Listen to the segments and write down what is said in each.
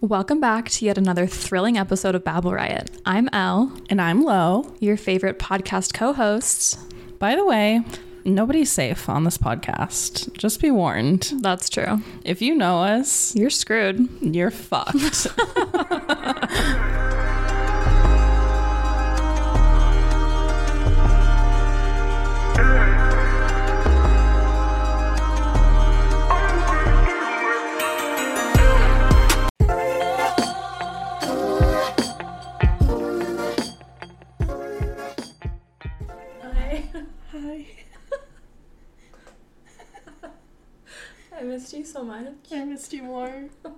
Welcome back to yet another thrilling episode of Babble Riot. I'm Elle, And I'm Lo. your favorite podcast co hosts. By the way, nobody's safe on this podcast. Just be warned. That's true. If you know us, You're screwed. you're fucked. so much. I missed you more.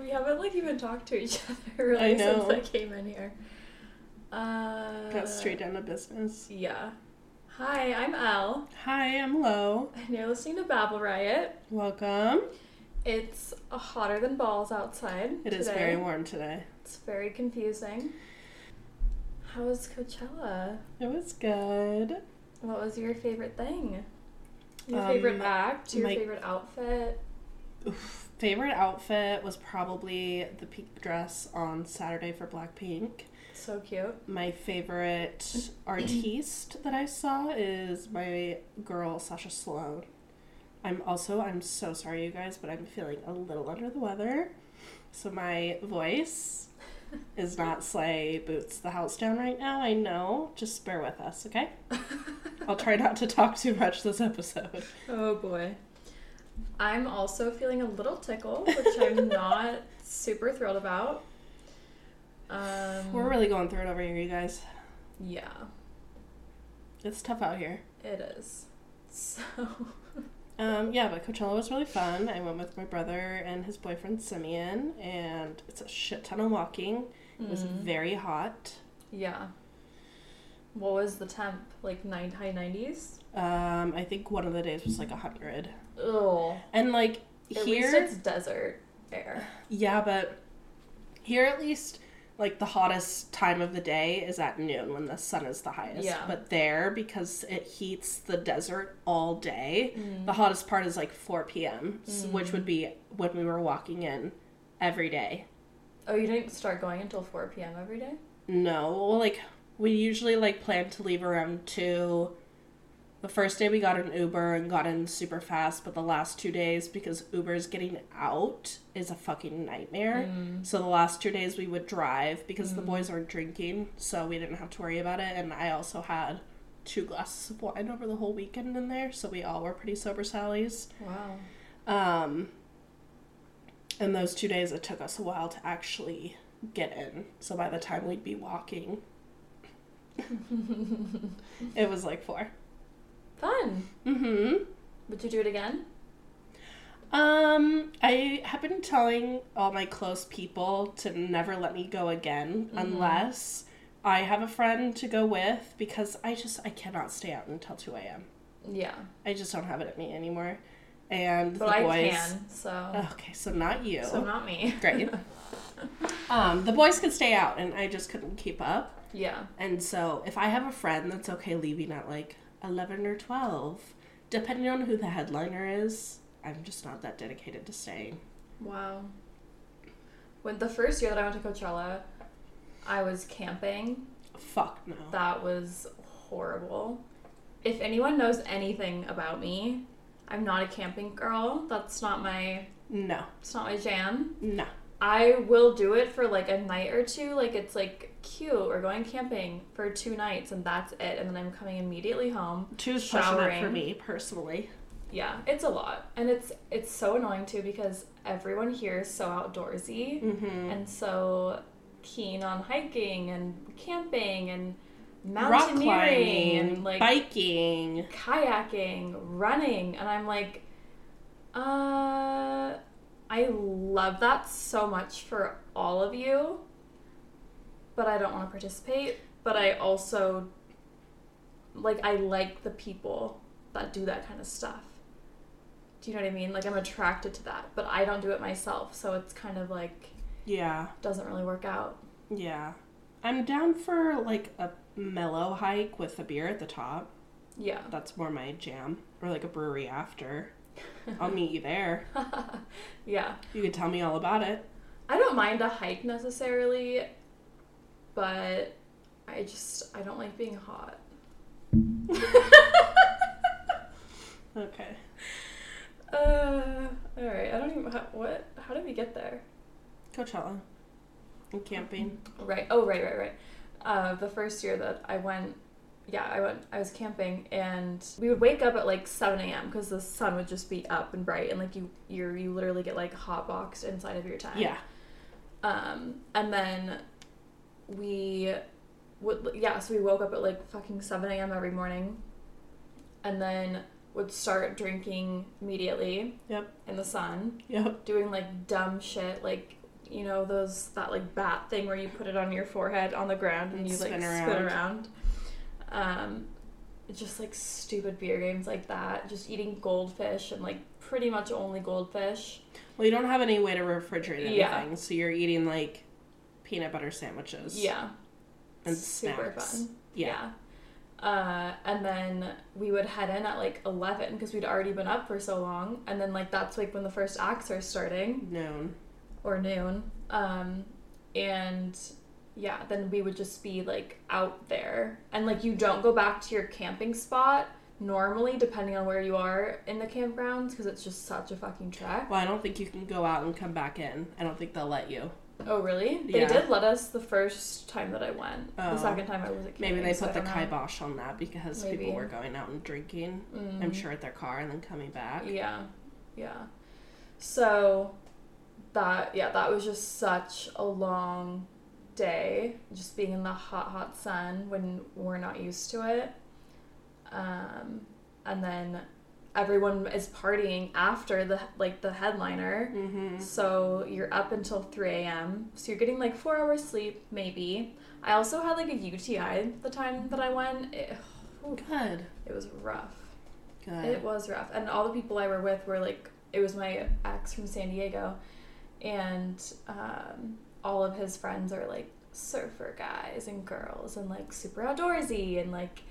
We haven't like even talked to each other really I since I came in here. Uh, Got straight down to business. Yeah. Hi, I'm Elle, Hi, I'm Lo. and you're listening to Babble Riot. Welcome. It's hotter than balls outside. It is today. very warm today. It's very confusing. How was Coachella? It was good. What was your favorite thing? Your Um, favorite act? Your my- favorite outfit? Oof. Favorite outfit was probably the pink dress on Saturday for Blackpink. So cute. My favorite artiste that I saw is my girl Sasha Sloan. I'm also I'm so sorry you guys, but I'm feeling a little under the weather. So my voice is not sleigh boots the house down right now. I know. Just bear with us, okay? I'll try not to talk too much this episode. Oh boy. I'm also feeling a little tickle, which I'm not super thrilled about. Um, We're really going through it over here, you guys. yeah, It's tough out here. it is. So, Um, yeah, but Coachella was really fun. I went with my brother and his boyfriend Simeon, and it's a shit ton of walking. It was mm, very hot. yeah. What was the temp? Like nine high nineties? Um, I think one of the days was like a Oh. and like at here, it's desert air. yeah, but here at least like the hottest time of the day is at noon when the sun is the highest. Yeah. But there, because it heats the desert all day, Mm. the hottest part is like four p.m., s which Mm. would be when we were walking in every day. Oh, you didn't start going until four p.m. every day. No, well, like we usually like plan to leave around two. The first day we got an Uber and got in super fast, but the last two days because Uber's getting out is a fucking nightmare. Mm. So the last two days we would drive because the Mm. boys weren't drinking, so we didn't have to worry about it. And I also had two glasses of wine over the whole weekend in there, so we all were pretty sober Sallies. Wow. Um, and those two days, it took us a while to actually get in. So by the time we'd be walking, it was like four. Fun. Mm-hmm. Would you do it again? Um, I have been telling all my close people to never let me go again Mhm. unless I have a friend to go with because I just I cannot stay out until two a.m. Yeah, I just don't have it in me anymore. And but the I boys. can. So, Okay, so not you. so not me. Great. um, the boys could stay out, and I just couldn't keep up. Yeah. And so, if I have a friend that's okay leaving at like eleven or twelve, depending on who the headliner is, I'm just not that dedicated to staying. Wow. When the first year that I went to Coachella, I was camping. Fuck no. That was horrible. If anyone knows anything about me, I'm not a camping girl. That's not my No, it's not my jam. no. I will do it for like a night or two, like it's like cute. We're going camping for two nights and that's it, and then I'm coming immediately home. Two's it for me personally. Yeah, it's a lot, and it's it's so annoying too because everyone here is so outdoorsy Mm-hmm. and so keen on hiking and camping and mountaineering climbing, and like biking. kayaking, running, and I'm like, uh, I love that so much for all of you, but I don't want to participate. But I also like I like the people that do that kind of stuff. Do you know what I mean? Like I'm attracted to that, but I don't do it myself, so it's kind of like Yeah, doesn't really work out. yeah. I'm down for like a mellow hike with a beer at the top. Yeah. That's more my jam. Or like a brewery after. I'll meet you there. yeah. You could tell me all about it. I don't mind a hike necessarily, but I just I don't like being hot. Okay. Uh, all right. I don't even how, what. How did we get there? Coachella. And camping. Right. Oh, right, right, right. Uh, the first year that I went, yeah, I went. I was camping, and we would wake up at like seven a.m. because the sun would just be up and bright, and like you, you, you literally get like hot boxed inside of your tent. Yeah. Um, and then we would, yeah, so we woke up at like fucking 7 a.m. every morning and then would start drinking immediately. Yep. In the sun, Yep. doing like dumb shit, like, you know, those, that like bat thing where you put it on your forehead on the ground and, And you like spin spin around. Um, just like stupid beer games like that, just eating goldfish and like pretty much only goldfish. Well, you don't have any way to refrigerate anything, Yeah. so you're eating like peanut butter sandwiches. Yeah. And super snacks. fun. Yeah. Yeah. Uh, and then we would head in at like 11 because we'd already been up for so long. And then, like, that's like when the first acts are starting Noon. or noon. Um, and yeah, then we would just be like out there. And like, you don't go back to your camping spot normally, depending on where you are in the campgrounds because it's just such a fucking trek. Well, I don't think you can go out and come back in. I don't think they'll let you. Oh, really? They Yeah. did let us the first time that I went. Oh. The second time I was at camping. Maybe they put the kibosh on that because Maybe. people were going out and drinking. I'm Mm. sure at their car and then coming back. Yeah, yeah. So that yeah, that was just such a long day, just being in the hot, hot sun when we're not used to it. Um, and then everyone is partying after the like the headliner. Mm-hmm. So you're up until 3 a.m. So you're getting like four hours sleep, maybe. I also had like a UTI the time that I went. It, Good. it was rough. Good. It was rough. And all the people I were with were like, it was my ex from San Diego. And um, all of his friends are like surfer guys and girls and like super outdoorsy. And like,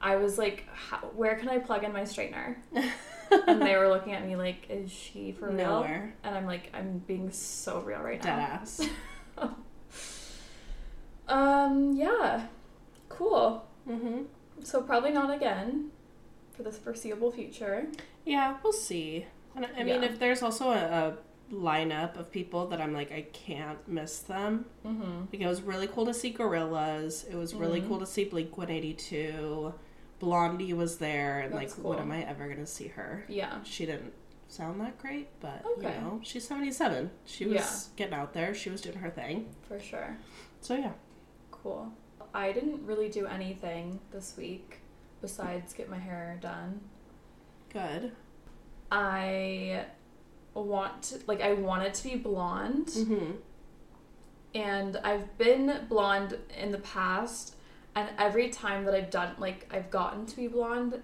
I was like, How, where can I plug in my straightener? and they were looking at me like, is she for real? Nowhere. And I'm like, I'm being so real right Dead now. ass. Um, yeah. Cool. mm-hmm. So probably not again for the foreseeable future. Yeah, we'll see. And I I mean, Yeah. if there's also a, a lineup of people that I'm like, I can't miss them. Mm-hmm. Like, it was really cool to see Gorillaz. It was really Mhm. cool to see Blink 182. Blondie was there, and That's like, what cool. am I ever gonna see her? Yeah. She didn't sound that great, but Okay. you know, she's 77. She was Yeah. getting out there. She was doing her thing. For sure. So yeah. Cool. I didn't really do anything this week besides get my hair done. Good. I want to, like I wanted to be blonde. Mm-hmm. and I've been blonde in the past and every time that I've done like I've gotten to be blonde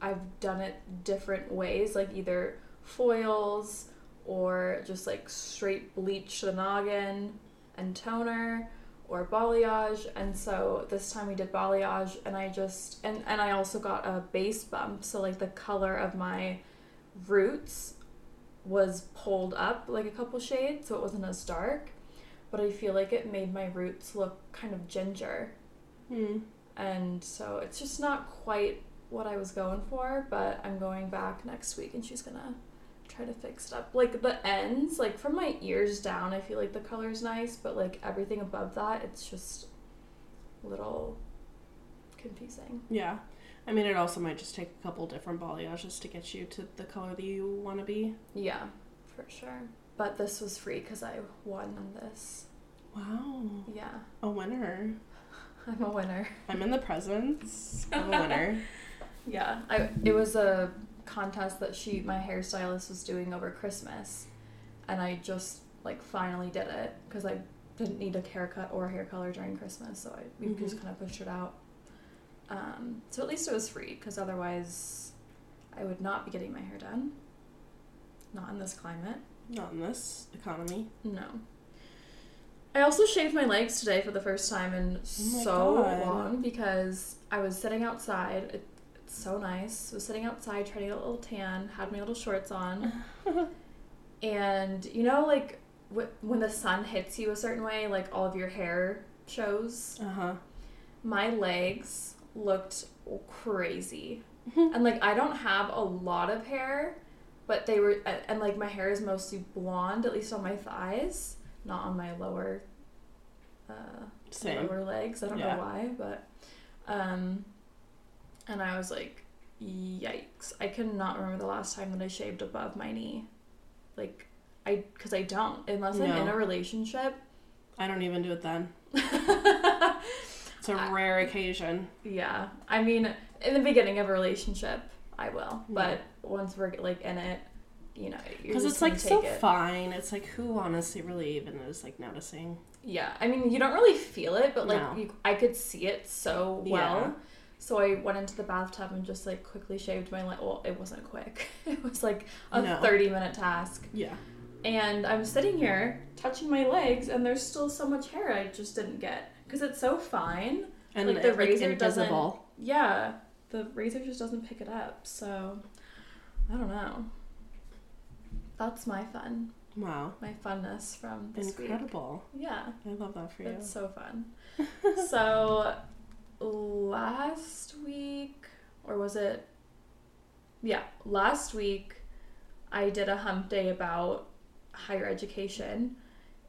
I've done it different ways like either foils or just like straight bleach the noggin and toner or balayage. And so this time we did balayage and I just and and I also got a base bump. So like the color of my roots was pulled up like a couple shades so it wasn't as dark but I feel like it made my roots look kind of ginger Mm. and so it's just not quite what I was going for but I'm going back next week and she's gonna try to fix it up like the ends like from my ears down I feel like the color's nice but like everything above that it's just a little confusing Yeah. I mean, it also might just take a couple different balayages to get you to the color that you want to be. yeah for sure but this was free because I won this Wow. yeah A winner. I'm a winner I'm in the presence of a winner. Yeah, I it was a contest that she my hairstylist was doing over Christmas, and I just like finally did it because I didn't need a haircut or hair color during Christmas, so I we just Mhm. kind of pushed it out. Um, so at least it was free because otherwise, I would not be getting my hair done. Not in this climate. Not in this economy. No. I also shaved my legs today for the first time in my so God. long because I was sitting outside. It, it's so nice. I was sitting outside trying to get a little tan, had my little shorts on. and you know, like wh- when the sun hits you a certain way, like all of your hair shows. Uh huh. My legs looked crazy. and like I don't have a lot of hair, but they were and, like my hair is mostly blonde, at least on my thighs, not on my lower uh Same. lower legs. I don't Yeah. know why, but um and I was like, yikes. I cannot remember the last time that I shaved above my knee. Like I cuz I don't unless I'm in a relationship. I don't even do it then. It's a rare occasion. yeah. I mean, in the beginning of a relationship, I will. But once we're like in it, you know, you're Because it's like so it. fine. It's like who honestly really even is like noticing. Yeah, I mean, you don't really feel it, but like No. you, I could see it so well. Yeah. So I went into the bathtub and just like quickly shaved my leg. Well, it wasn't quick. It was like a No. thirty minute task. Yeah. And I'm sitting here touching my legs, and there's still so much hair I just didn't get because it's so fine. And Like, the it, razor doesn't- Yeah, the razor just doesn't pick it up. So I don't know. That's my fun, Wow. my funness from this week. Incredible. Yeah. I love that for you. It's so fun. so last week, or was it? Yeah, last week I did a hump day about higher education,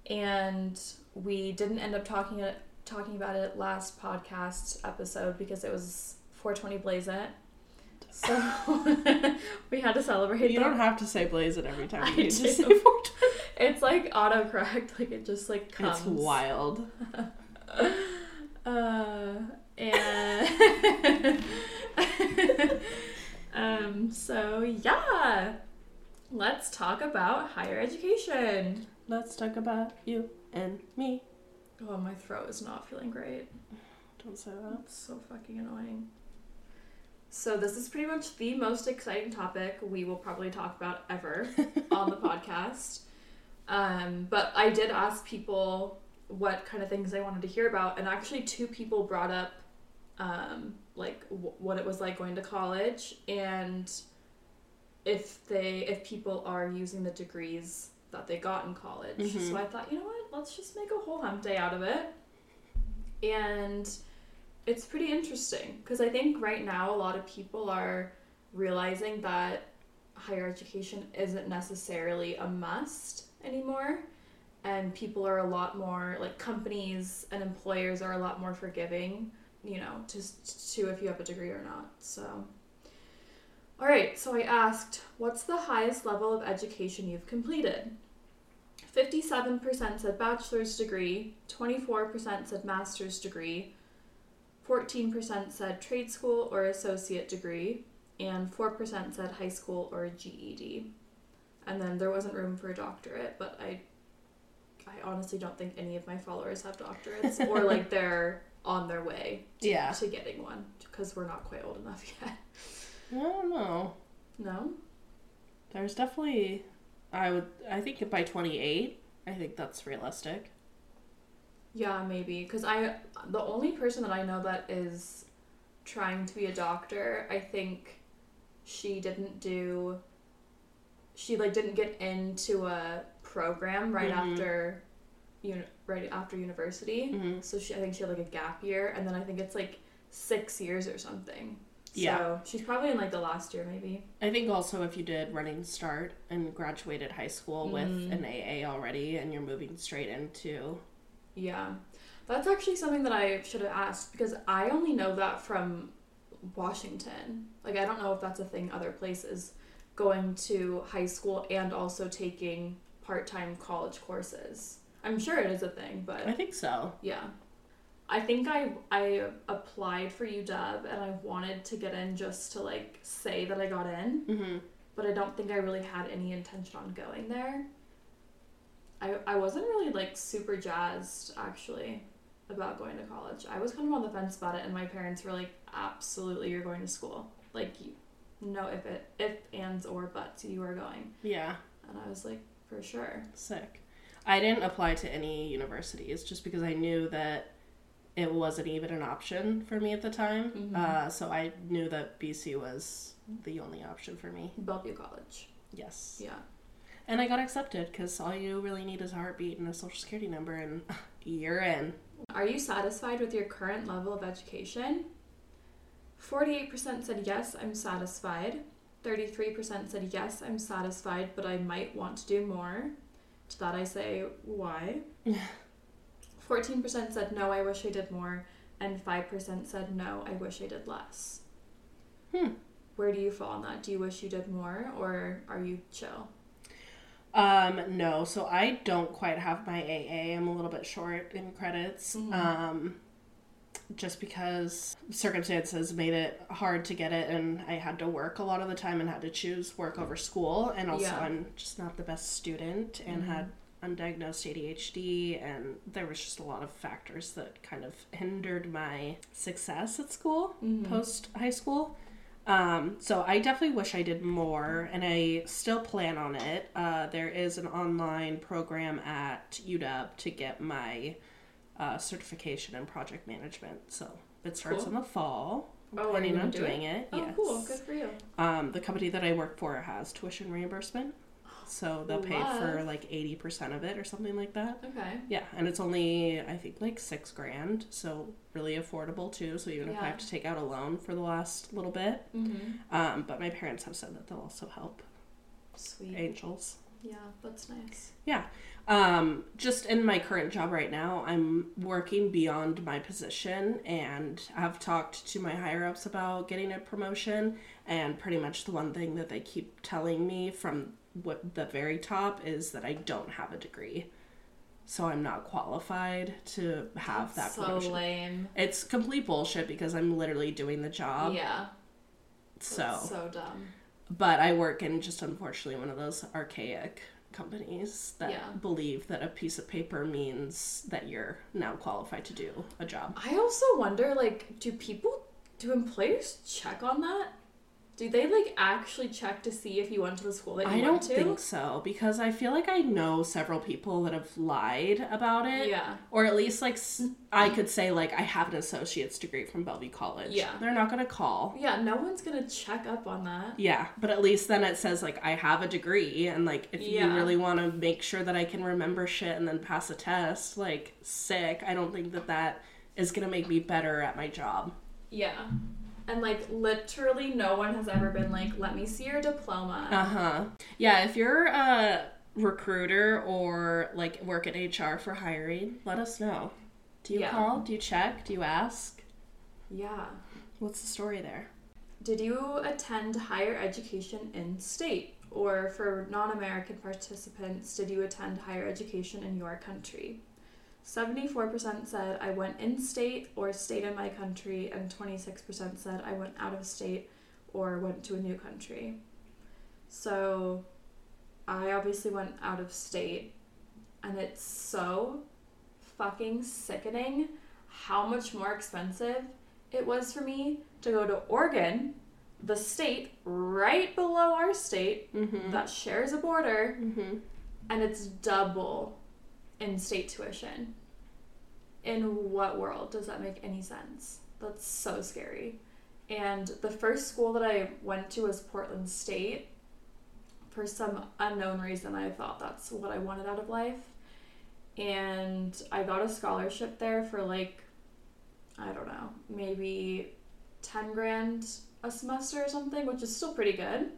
and we didn't end up talking talking about it last podcast episode because it was 420 Blaze It. So we had to celebrate. You that. don't have to say blaze it every time. I You can just do. It's like autocorrect, like it just like comes. It's wild. Uh, and um, so yeah, let's talk about higher education. Let's talk about you and me. Oh, my throat is not feeling great. Don't say that. That's so fucking annoying. So this is pretty much the most exciting topic we will probably talk about ever on the podcast. Um, but I did ask people what kind of things they wanted to hear about, and actually two people brought up um, like w- what it was like going to college and if they if people are using the degrees that they got in college. Mhm. So I thought, you know what, let's just make a whole hump day out of it. And it's pretty interesting because I think right now a lot of people are realizing that higher education isn't necessarily a must anymore. And people are a lot more like companies and employers are a lot more forgiving you know just to if you have a degree or not so. All right so i asked what's the highest level of education you've completed 57% said bachelor's degree 24% said master's degree 14% said trade school or associate degree and 4% said high school or GED. And then there wasn't room for a doctorate, but I I honestly don't think any of my followers have doctorates or like they're on their way to, Yeah. to getting one because we're not quite old enough yet. I don't know. No? There's definitely, I would, I think by 28, I think that's realistic. Yeah, maybe because I the only person that I know that is trying to be a doctor, I think she didn't do she like didn't get into a program right Mhm. after you right after university. hmm So she I think she had like a gap year and then I think it's like 6 years or something. Yeah. So she's probably in like the last year maybe. I think also if you did running start and graduated high school with Mhm. an AA already and you're moving straight into, Yeah. That's actually something that I should have asked because I only know that from Washington. Like, I don't know if that's a thing other places going to high school and also taking part time college courses. I'm sure it is a thing, but I think so. yeah. I think I I applied for UW and I wanted to get in just to like say that I got in, hmm but I don't think I really had any intention on going there. I I wasn't really like super jazzed actually about going to college. I was kind of on the fence about it, and my parents were like, "Absolutely, you're going to school. Like, you, no if it if ands or buts, you are going." Yeah, And I was like, "For sure." sick. I didn't apply to any universities just because I knew that it wasn't even an option for me at the time. Mhm. Uh, so I knew that BC was the only option for me. Bellevue College. Yes. Yeah. And I got accepted because all you really need is a heartbeat and a social security number, and you're in. Are you satisfied with your current level of education? 48% said yes, I'm satisfied. 33% said yes, I'm satisfied, but I might want to do more. To that I say, why? 14% said no, I wish I did more. And 5% said no, I wish I did less. Hmm. Where do you fall on that? Do you wish you did more or are you chill? Um, no, so I don't quite have my AA. I'm a little bit short in credits. Mhm. Um, just because circumstances made it hard to get it, and I had to work a lot of the time and had to choose work over school. And also, Yeah. I'm just not the best student and Mhm. had undiagnosed ADHD, and there was just a lot of factors that kind of hindered my success at school Mhm. post high school. Um, so I definitely wish I did more, and I still plan on it. Uh, there is an online program at UW to get my uh, certification in project management. So it starts Cool. in the fall. I'm Oh, planning on do doing it. Oh, yes. cool. Good for you. Um, the company that I work for has tuition reimbursement, so they'll pay for like eighty percent of it or something like that. Okay. Yeah, and it's only I think like six grand, so really affordable too. So even if I have to take out a loan for the last little bit, Mm-hmm. um, but my parents have said that they'll also help Sweet. angels. Yeah, that's nice. Yeah um, just in my current job right now, I'm working beyond my position and I've talked to my higher ups about getting a promotion. And pretty much the one thing that they keep telling me from what the very top is that I don't have a degree. So I'm not qualified to have that so promotion. lame. It's complete bullshit because I'm literally doing the job. yeah. So, That's so dumb. but I work in just unfortunately one of those archaic companies that Yeah. believe that a piece of paper means that you're now qualified to do a job. I also wonder, like, do people, do employers check on that? Do they like actually check to see if you went to the school that you I went don't to? think so because I feel like I know several people that have lied about it. Yeah. Or at least like I could say like I have an associate's degree from Bellevue College. Yeah. They're not going to call. Yeah, no one's gonna check up on that. Yeah, but at least then it says like I have a degree and like if you really want to make sure that I can remember shit and then pass a test, like sick, I don't think that that is going to make me better at my job. Yeah. And like literally no one has ever been like, let me see your diploma. Uh-huh. Yeah, if you're a recruiter or like work at HR for hiring, let us know. Do you Yeah. call? Do you check? Do you ask? Yeah. What's the story there? Did you attend higher education in state? Or for non American participants, did you attend higher education in your country? 74% said I went in state or stayed in my country, and 26% said I went out of state or went to a new country. So I obviously went out of state, and it's so fucking sickening how much more expensive it was for me to go to Oregon, the state right below our state Mm-hmm. that shares a border, mm-hmm. and it's double in state tuition. In what world does that make any sense? That's so scary. And the first school that I went to was Portland State. For some unknown reason, I thought that's what I wanted out of life. And I got a scholarship there for like, I don't know, maybe 10 grand a semester or something, which is still pretty good.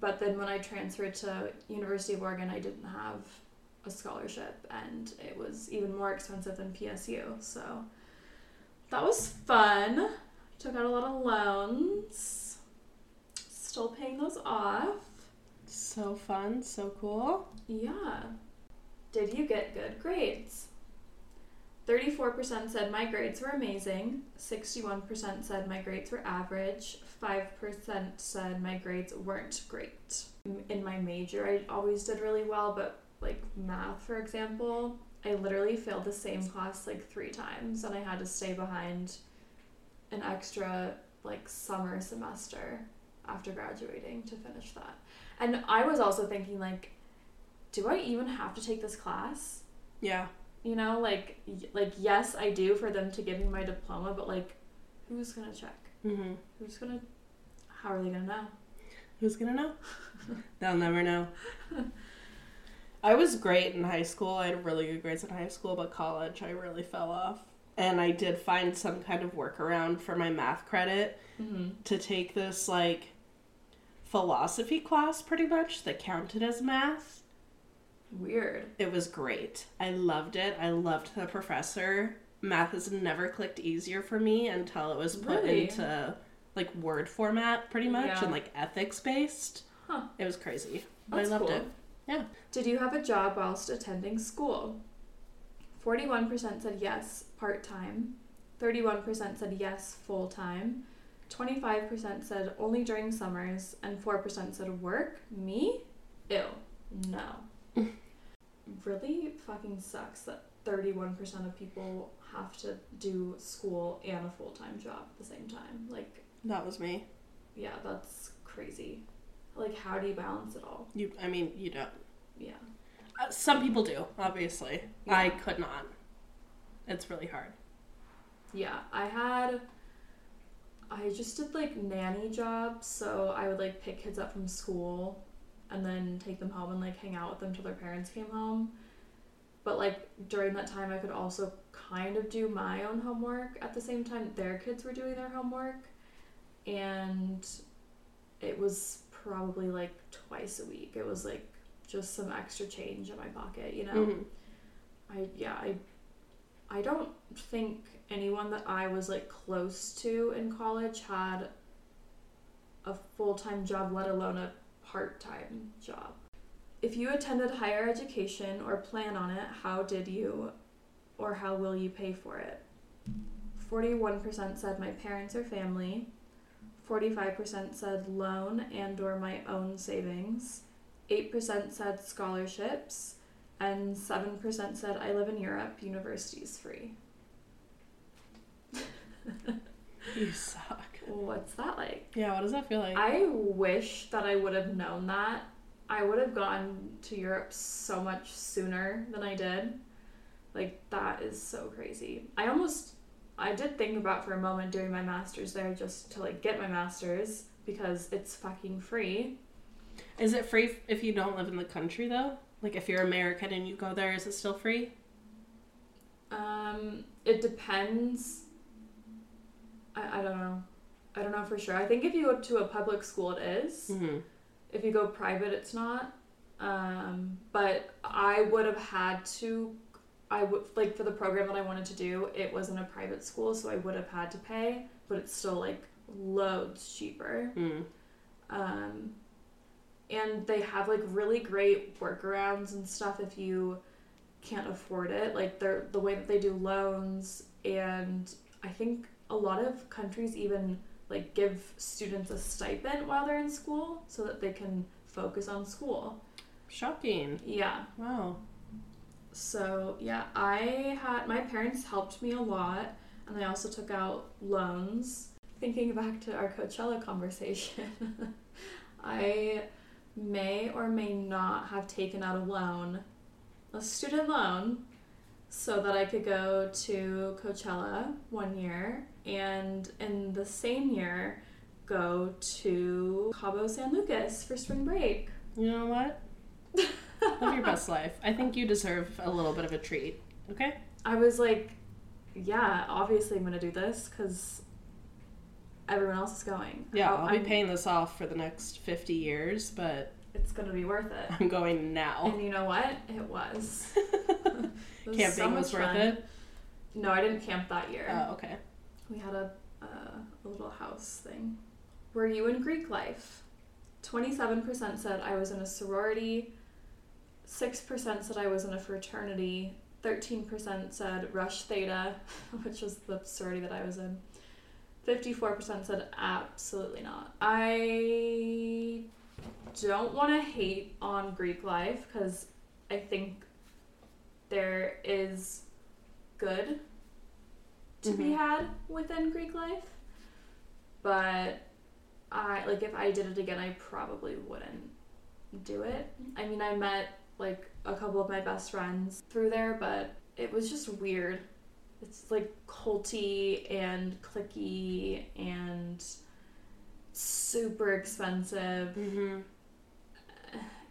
But then when I transferred to University of Oregon, I didn't have a scholarship and it was even more expensive than PSU. So that was fun. Took out a lot of loans. Still paying those off. So fun, so cool. Yeah. Did you get good grades? 34% said my grades were amazing. 61% said my grades were average. 5% said my grades weren't great. In my major, I always did really well, but like math, for example, I literally failed the same class like three times and I had to stay behind an extra like summer semester after graduating to finish that. And I was also thinking like do I even have to take this class? Yeah. You know, like y- like yes, I do for them to give me my diploma, but like who's going to check? Mm-hmm. Who's going to how are they going to know? Who's gonna know? They'll never know. I was great in high school. I had really good grades in high school, but college I really fell off. And I did find some kind of workaround for my math credit Mm-hmm. to take this like philosophy class pretty much that counted as math. Weird. It was great. I loved it. I loved the professor. Math has never clicked easier for me until it was put Really? into like word format pretty much Yeah. and like ethics based. Huh. It was crazy. But That's I loved cool. it. Yeah. Did you have a job whilst attending school? 41% said yes, part time. 31% said yes, full time. 25% said only during summers. And 4% said work. Me? Ew. No. really fucking sucks that 31% of people have to do school and a full time job at the same time. Like, That was me. yeah, that's crazy. Like, how do you balance it all? You I mean, you don't. Yeah. Uh, some people do, obviously. Yeah. I could not. It's really hard. Yeah, I had. I just did like nanny jobs, so I would like pick kids up from school and then take them home and like hang out with them till their parents came home. But like during that time, I could also kind of do my own homework at the same time their kids were doing their homework. And it was probably like twice a week. It was like just some extra change in my pocket, you know? Mhm. I yeah, I I don't think anyone that I was like close to in college had a full-time job, let alone a part-time job. If you attended higher education or plan on it, how did you or how will you pay for it? 41% said my parents or family. 45% said loan and or my own savings. 8% said scholarships and 7% said I live in Europe, university's free. You suck. What's that like? Yeah, what does that feel like? I wish that I would have known that. I would have gone to Europe so much sooner than I did. Like that is so crazy. I almost I did think about for a moment doing my masters there just to like get my masters because it's fucking free. Is it free if you don't live in the country though? Like if you're American and you go there, is it still free? Um, it depends. I, I don't know. I don't know for sure. I think if you go to a public school, it is. Mm-hmm. If you go private, it's not. Um, but I would have had to. I would like for the program that I wanted to do. It wasn't a private school, so I would have had to pay. But it's still like loads cheaper. Mm. Um, and they have like really great workarounds and stuff if you can't afford it. Like they're the way that they do loans, and I think a lot of countries even like give students a stipend while they're in school so that they can focus on school. Shocking. Yeah. Wow. So yeah, I had my parents helped me a lot, and I also took out loans. Thinking back to our Coachella conversation, I may or may not have taken out a loan, a student loan, so that I could go to Coachella one year, and in the same year, go to Cabo San Lucas for spring break. You know what? Live your best life. I think you deserve a little bit of a treat. Okay? I was like, yeah, obviously I'm gonna do this because everyone else is going. Yeah, How- I'll be I'm- paying this off for the next 50 years, but It's gonna be worth it. I'm going now. And you know what? It was. It was Camping so was worth fun. it? No, I didn't camp that year. Oh, okay. We had a, uh, a little house thing. Were you in Greek life? 27% said I was in a sorority. 6% said I was in a fraternity. 13% said Rush Theta, which was the sorority that I was in. 54% said absolutely not. I don't want to hate on Greek life because I think there is good to be Mhm. had within Greek life. But I like if I did it again, I probably wouldn't do it. I mean, I met like a couple of my best friends through there, but it was just weird. It's like culty and clicky and super expensive. Mm-hmm.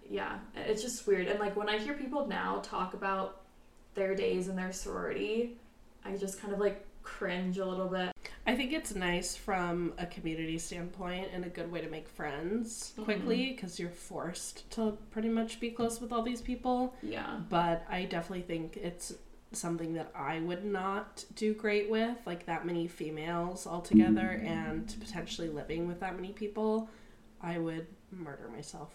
yeah, it's just weird. And like when I hear people now talk about their days in their sorority, I just kind of like cringe a little bit. I think it's nice from a community standpoint and a good way to make friends quickly because you're forced to pretty much be close with all these people. Yeah. But I definitely think it's something that I would not do great with, like that many females all together and potentially living with that many people. I would murder myself.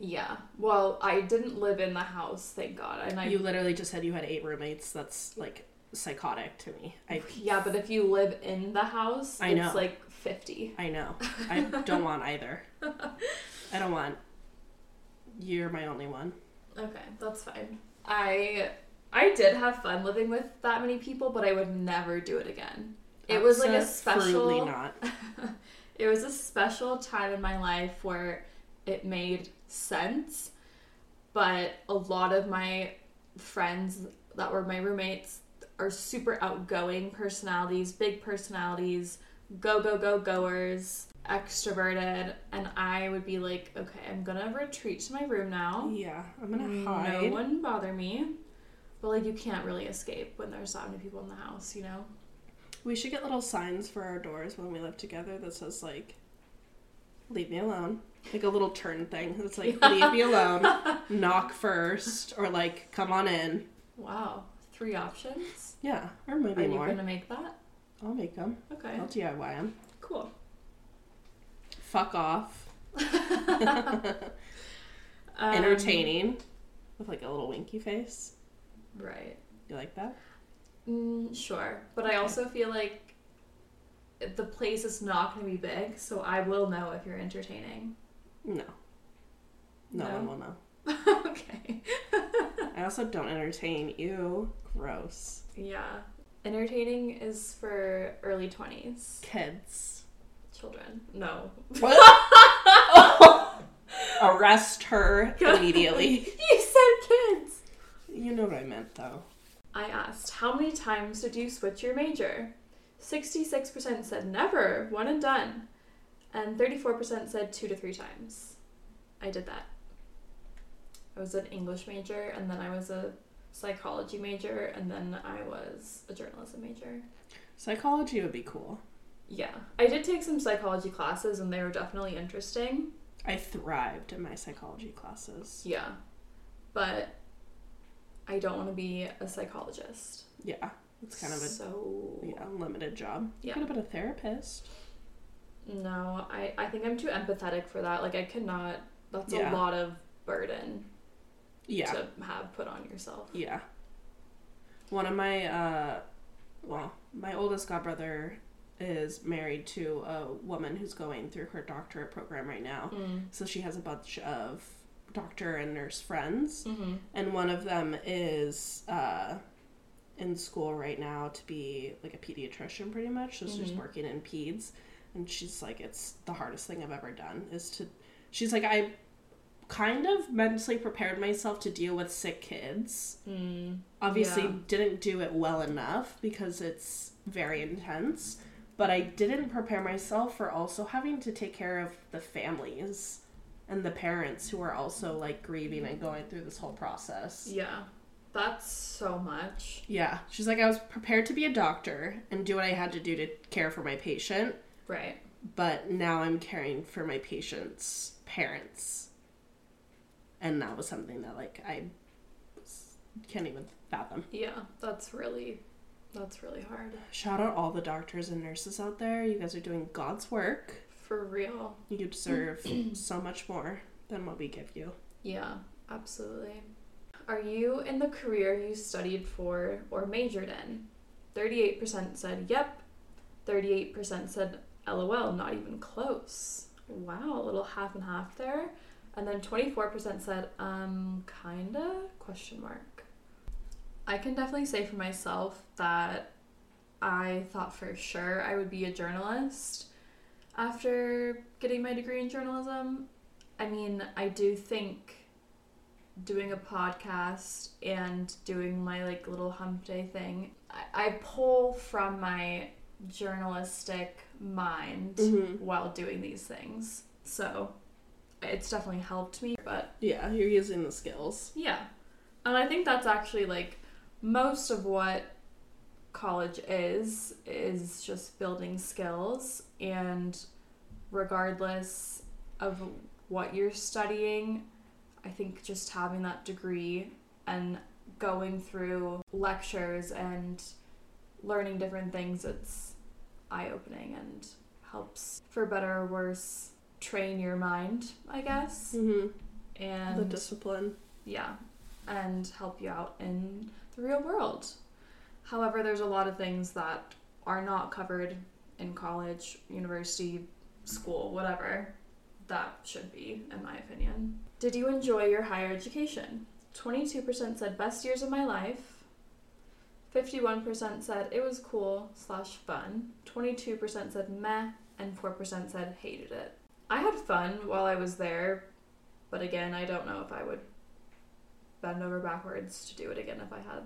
Yeah. Well, I didn't live in the house, thank God. And I You literally just said you had eight roommates. That's like psychotic to me. I Yeah, but if you live in the house, I know. it's like 50. I know. I don't want either. I don't want. You're my only one. Okay, that's fine. I I did have fun living with that many people, but I would never do it again. It was like a special not. it was a special time in my life where it made sense, but a lot of my friends that were my roommates are super outgoing personalities, big personalities, go go go goers, extroverted, and I would be like, okay, I'm gonna retreat to my room now. Yeah, I'm gonna hide. No one bother me. But like you can't really escape when there's that many people in the house, you know? We should get little signs for our doors when we live together that says like, "Leave me alone." Like a little turn thing that's like, "Leave me alone." Knock first, or like, "Come on in." Wow. Three options. Yeah, or maybe Are you more. gonna make that? I'll make them. Okay. I'll DIY them. Cool. Fuck off. Um, Entertaining, with like a little winky face. Right. You like that? Mm, sure. But I also feel like the place is not going to be big, so I will know if you're entertaining. No. No, No? one will know. okay. I also don't entertain you. Gross. Yeah. Entertaining is for early 20s. Kids. Children. No. Arrest her immediately. You said kids! You know what I meant, though. I asked, How many times did you switch your major? 66% said never, one and done. And 34% said two to three times. I did that. I was an English major, and then I was a psychology major, and then I was a journalism major. Psychology would be cool. Yeah. I did take some psychology classes, and they were definitely interesting. I thrived in my psychology classes. Yeah. But I don't want to be a psychologist. Yeah, it's kind of a so yeah, limited job. Yeah. You could have been a therapist. No, I, I think I'm too empathetic for that. Like I could not that's Yeah. a lot of burden Yeah, to have put on yourself. yeah. One of my, uh, well, my oldest godbrother is married to a woman who's going through her doctorate program right now. Mm. So she has a bunch of doctor and nurse friends. Mm-hmm. and one of them is uh, in school right now to be like a pediatrician pretty much so she's Mhm. working in peds and she's like it's the hardest thing i've ever done is to she's like i kind of mentally prepared myself to deal with sick kids Mm. obviously Yeah. didn't do it well enough because it's very intense but i didn't prepare myself for also having to take care of the families and the parents who are also like grieving and going through this whole process Yeah. That's so much. yeah she's like i was prepared to be a doctor and do what i had to do to care for my patient Right. but now i'm caring for my patient's parents and that was something that like I can't even fathom Yeah. That's really that's really hard. Shout out all the doctors and nurses out there. You guys are doing God's work. For real. You deserve so much more than what we give you. Yeah, absolutely. Are you in the career you studied for or majored in? 38% said yep. 38% said lol, not even close. Wow, a little half and half there. And then 24% said um kinda question mark. I can definitely say for myself that I thought for sure I would be a journalist after getting my degree in journalism. I mean, I do think doing a podcast and doing my like little hump day thing, I, I pull from my journalistic mind Mhm. while doing these things. So it's definitely helped me. But Yeah, you're using the skills. yeah. And I think that's actually like most of what college is is just building skills and regardless of what you're studying, I think just having that degree and going through lectures and learning different things it's eye-opening and helps for better or worse train your mind, I guess. Mm-hmm. And The discipline. yeah, and help you out in the real world. However, there's a lot of things that are not covered in college, university, school, whatever, that should be, in my opinion. Did you enjoy your higher education? 22% said best years of my life. 51% said it was cool slash fun. 22% said meh, and 4% said hated it. I had fun while I was there, but again, I don't know if I would bend over backwards to do it again if I had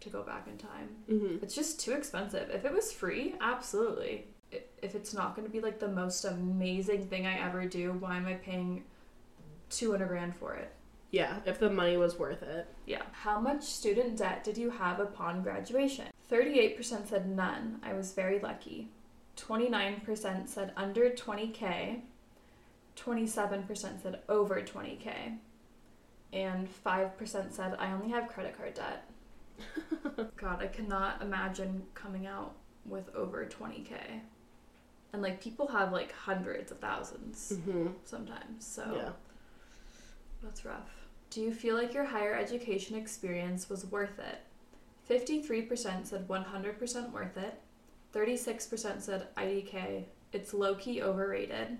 to go back in time. Mm-hmm. It's just too expensive. If it was free, absolutely. If it's not going to be like the most amazing thing I ever do, why am I paying 200 grand for it? Yeah, if the money was worth it. Yeah. How much student debt did you have upon graduation? 38% said none. I was very lucky. 29% said under 20k. 27% said over 20k. And 5% said I only have credit card debt. God, I cannot imagine coming out with over 20k. And like people have like hundreds of thousands Mm-hmm. sometimes. So Yeah. that's rough. Do you feel like your higher education experience was worth it? 53% said 100% worth it. 36% said IDK, it's low key overrated.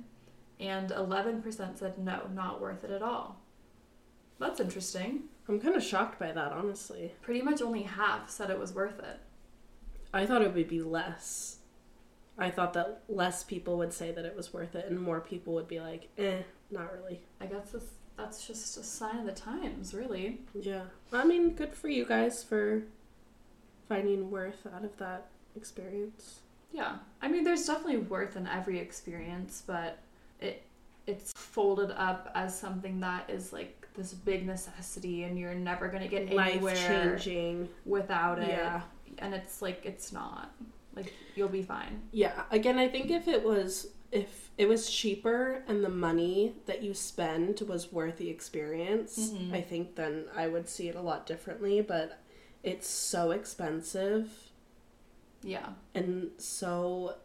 And 11% said no, not worth it at all. That's interesting. I'm kind of shocked by that, honestly. Pretty much only half said it was worth it. I thought it would be less. I thought that less people would say that it was worth it, and more people would be like, "Eh, not really." I guess that's, that's just a sign of the times, really. Yeah. I mean, good for you guys for finding worth out of that experience. Yeah. I mean, there's definitely worth in every experience, but it it's folded up as something that is like this big necessity and you're never going to get anywhere changing. without it. Yeah. And it's like it's not. Like you'll be fine. Yeah. Again, I think if it was if it was cheaper and the money that you spend was worth the experience, Mhm. I think then I would see it a lot differently, but it's so expensive Yeah. and so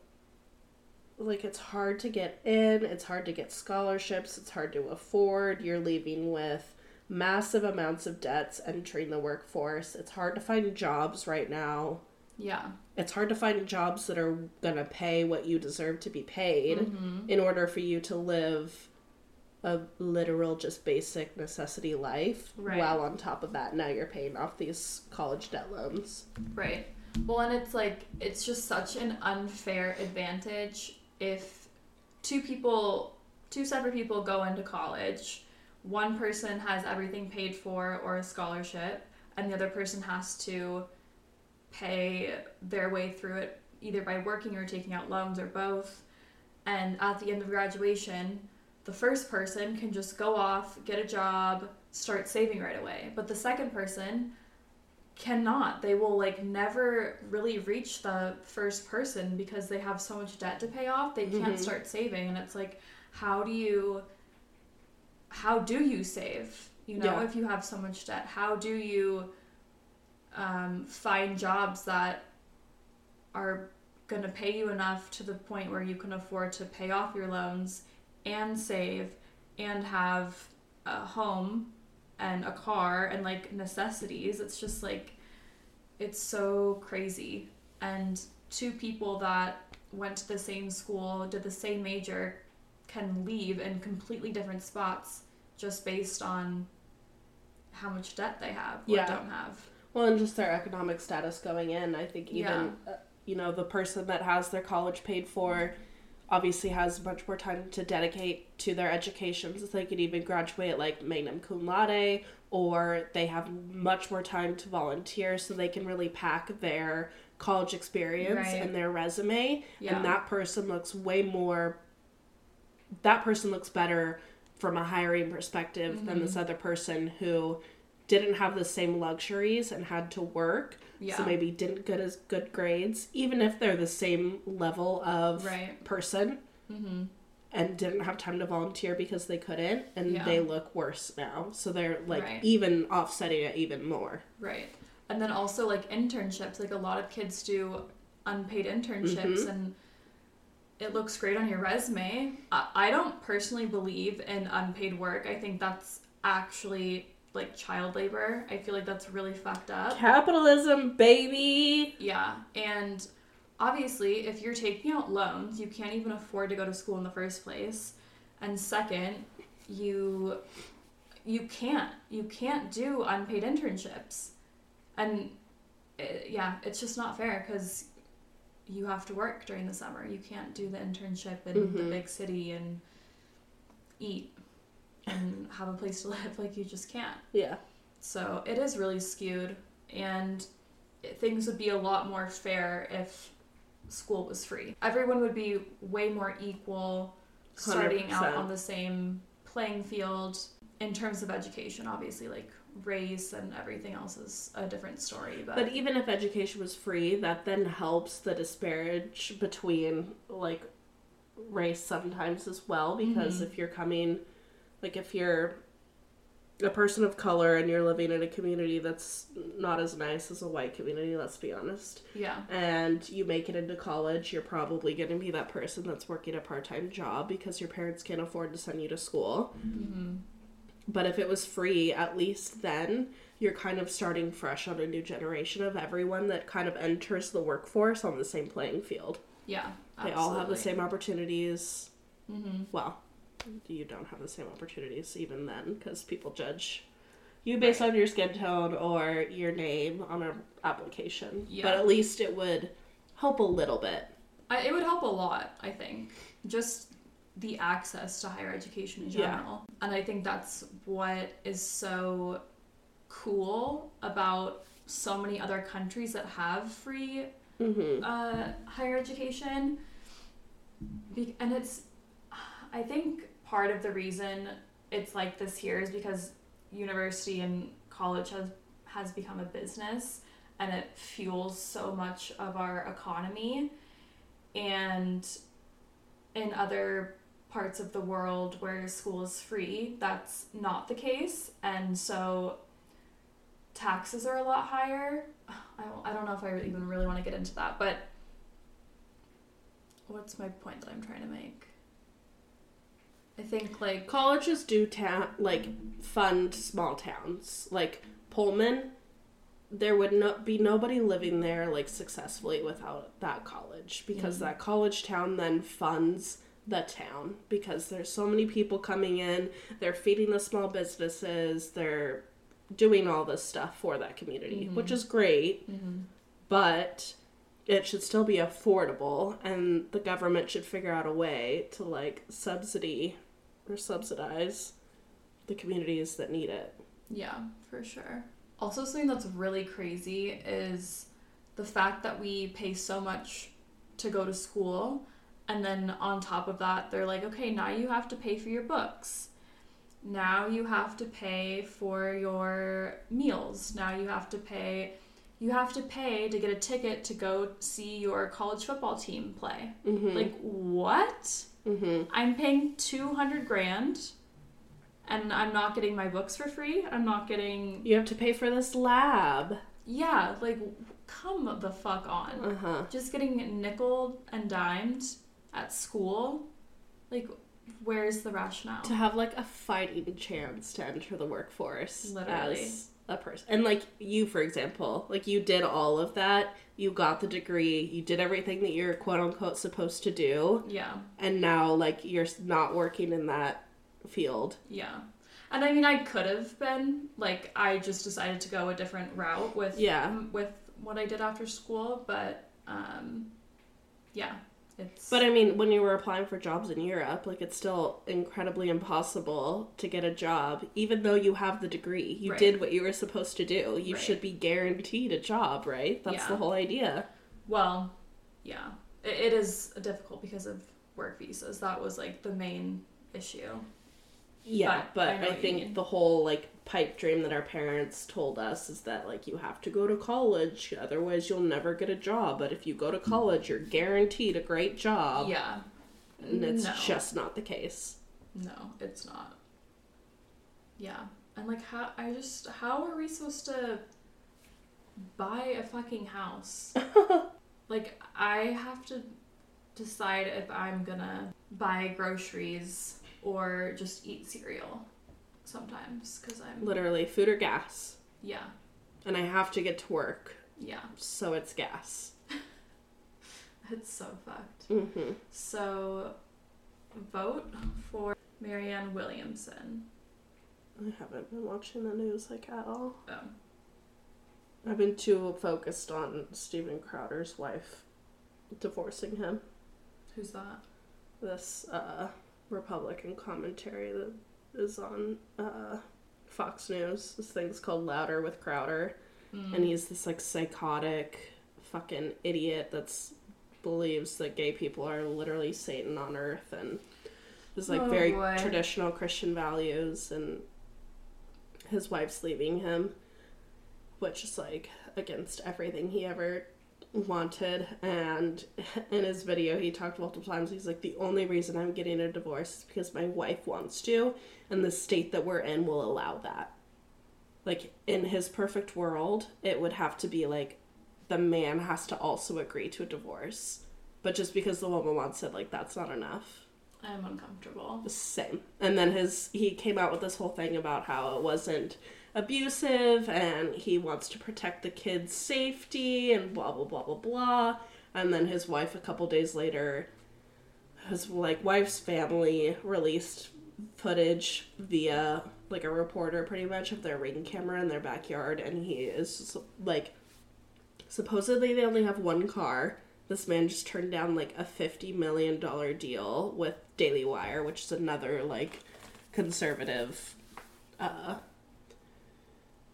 like it's hard to get in it's hard to get scholarships it's hard to afford you're leaving with massive amounts of debts entering the workforce it's hard to find jobs right now Yeah. it's hard to find jobs that are going to pay what you deserve to be paid Mhm. in order for you to live a literal just basic necessity life Right. while on top of that now you're paying off these college debt loans Right. Well, and it's like it's just such an unfair advantage if two people, two separate people go into college, one person has everything paid for or a scholarship, and the other person has to pay their way through it either by working or taking out loans or both. And at the end of graduation, the first person can just go off, get a job, start saving right away. But the second person cannot. They will like never really reach the first person because they have so much debt to pay off. They can't Mhm. start saving and it's like how do you how do you save? You know, Yeah. if you have so much debt, how do you um, find jobs that are going to pay you enough to the point where you can afford to pay off your loans and save and have a home and a car and like necessities. It's just like it's so crazy. And two people that went to the same school, did the same major, can leave in completely different spots just based on how much debt they have or Yeah. don't have. Well, and just their economic status going in. I think even, Yeah. uh, you know, the person that has their college paid for obviously has much more time to dedicate to their education. So they could even graduate like magna cum laude, or they have much more time to volunteer so they can really pack their college experience Right. in their resume. Yeah. And that person looks way more, that person looks better from a hiring perspective than this mm-hmm. other person who didn't have the same luxuries and had to work Yeah. so maybe didn't get as good grades even if they're the same level of Right. person Mm-hmm. and didn't have time to volunteer because they couldn't and Yeah. they look worse now so they're like Right. even offsetting it even more Right. And then also like internships, like a lot of kids do unpaid internships Mhm. and it looks great on your resume. I, I don't personally believe in unpaid work. I think that's actually like child labor. I feel like that's really fucked up. capitalism baby Yeah. And obviously, if you're taking out loans, you can't even afford to go to school in the first place. And second, you you can't you can't do unpaid internships. And uh yeah, it's just not fair cuz you have to work during the summer. You can't do the internship in the Mhm. big city and eat and have a place to live like you just can't. yeah So it is really skewed, and things would be a lot more fair if school was free. Everyone would be way more equal, starting out 100%. on the same playing field in terms of education. Obviously, like race and everything else is a different story, but, But even if education was free, that then helps the disparage between like race sometimes as well because Mhm. if you're coming like if you're a person of color and you're living in a community that's not as nice as a white community, let's be honest, yeah, and you make it into college, you're probably going to be that person that's working a part-time job because your parents can't afford to send you to school. hmm But if it was free, at least then you're kind of starting fresh on a new generation of everyone that kind of enters the workforce on the same playing field. yeah, Absolutely. They all have the same opportunities. hmm Well, you don't have the same opportunities even then because people judge you based on your skin tone or your name on an application. Yeah. But at least it would help a little bit. I, it would help a lot, I think. Just the access to higher education in Yeah. general. And I think that's what is so cool about so many other countries that have free Mm-hmm. uh, higher education. Be- and it's, I think part of the reason it's like this here is because university and college has has become a business and it fuels so much of our economy. And in other parts of the world where school is free that's not the case. And so taxes are a lot higher. I don't, I don't know if I even really want to get into that but what's my point that I'm trying to make I think like Colleges do ta- like fund small towns. Like Pullman, there would not be nobody living there like successfully without that college because Mhm. that college town then funds the town because there's so many people coming in, they're feeding the small businesses, they're doing all this stuff for that community, Mhm. which is great, mhm. but it should still be affordable and the government should figure out a way to like subsidy or subsidize the communities that need it. Yeah, for sure. Also, something that's really crazy is the fact that we pay so much to go to school, and then on top of that, they're like, okay, now you have to pay for your books. Now you have to pay for your meals. Now you have to pay. You have to pay to get a ticket to go see your college football team play. Mm-hmm. Like, what? Mm-hmm. I'm paying 200 grand and I'm not getting my books for free. I'm not getting You have to pay for this lab. yeah, like come the fuck on. Uh huh. Just getting nickel and dimed at school. Like where's the rationale? To have like a fighting chance to enter the workforce Literally. as a person. And like you, for example, like you did all of that. You got the degree. You did everything that you're quote unquote supposed to do. Yeah. And now like you're not working in that field. Yeah. And I mean I could have been like I just decided to go a different route with Yeah. with what I did after school, but um yeah, it's But I mean, when you were applying for jobs in Europe, like it's still incredibly impossible to get a job, even though you have the degree. You Right. did what you were supposed to do. You Right. should be guaranteed a job, right? That's Yeah. the whole idea. Well, yeah, it, it is difficult because of work visas. That was like the main issue. Yeah, But but, I I, think the whole like pipe dream that our parents told us is that like you have to go to college, otherwise you'll never get a job. But if you go to college, you're guaranteed a great job. Yeah. And it's No. just not the case. No, it's not. Yeah. And like how I just how are we supposed to buy a fucking house? like I have to decide if I'm gonna buy groceries or just eat cereal sometimes cuz I'm Literally, food or gas. yeah. And I have to get to work, Yeah. so it's gas. It's so fucked. Mm-hmm. So vote for Marianne Williamson. I haven't been watching the news like at all. Oh. I've been too focused on Steven Crowder's wife divorcing him. Who's that? This uh, Republican commentary that is on uh, Fox News. This thing's called Louder with Crowder, Mm. and he's this like psychotic fucking idiot that's believes that gay people are literally Satan on earth and is like Oh, very boy. traditional Christian values and his wife's leaving him, which is like against everything he ever wanted. And in his video, he talked multiple times. He's like, the only reason I'm getting a divorce is because my wife wants to, and the state that we're in will allow that. Like in his perfect world, it would have to be like the man has to also agree to a divorce. But just because the woman wants it, like that's not enough. I'm uncomfortable. Same. And then his he came out with this whole thing about how it wasn't abusive and he wants to protect the kids' safety and blah blah blah blah blah. And then his wife a couple days later his like wife's family released footage via like a reporter pretty much of their ring camera in their backyard and he is just, like supposedly they only have one car this man just turned down like a 50 million dollar deal with daily wire which is another like conservative uh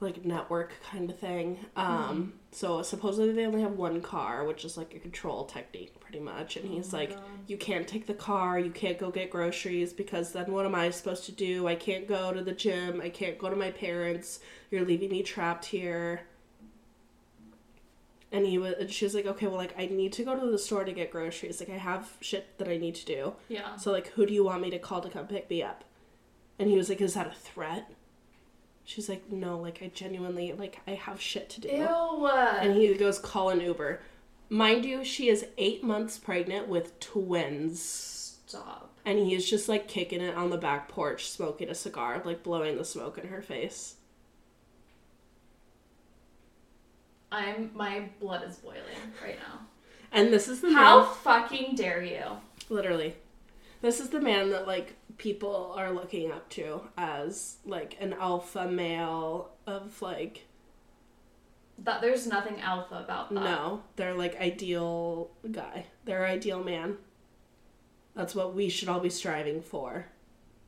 like network kind of thing. Um so supposedly they only have one car which is like a control technique pretty much. And he's Oh like God. you can't take the car. You can't go get groceries because then what am i supposed to do? I can't go to the gym. I can't go to my parents. You're leaving me trapped here. And he was and she was like okay well like i need to go to the store to get groceries. Like i have shit that i need to do. Yeah. so like who do you want me to call to come pick me up? And he was like is that a threat she's like no like i genuinely like i have shit to do Ew. and he goes call an uber mind you she is eight months pregnant with twins Stop. and he is just like kicking it on the back porch smoking a cigar like blowing the smoke in her face I'm my blood is boiling right now. and this is the How man fucking dare you? literally this is the man that like people are looking up to as like an alpha male of like That there's nothing alpha about that. no they're like ideal guy they're ideal man that's what we should all be striving for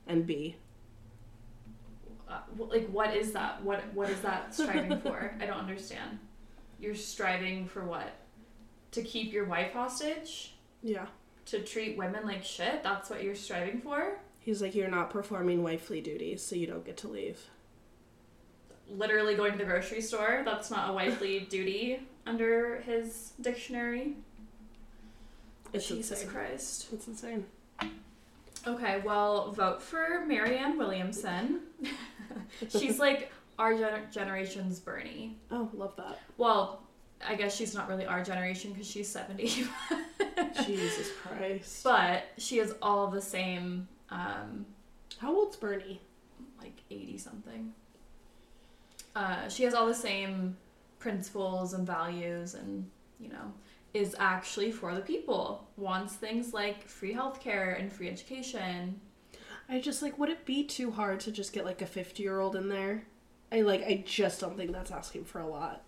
and be Uh, like what is that? What what is that striving for? I don't understand. You're striving for what? To keep your wife hostage? yeah To treat women like shit? That's what you're striving for? He's like you're not performing wifely duties so you don't get to leave Literally going to the grocery store? That's not a wifely duty under his dictionary. it's Jesus insane Christ. it's insane Okay, well, vote for Marianne Williamson. She's like our gener- generation's Bernie. oh love that Well, I guess she's not really our generation because she's 70. jesus christ but she has all the same, um, how old's bernie like 80 something. Uh, she has all the same principles and values and, you know, is actually for the people. Wants things like free healthcare and free education. I just like would it be too hard to just get like a 50 year old in there? I like I just don't think that's asking for a lot.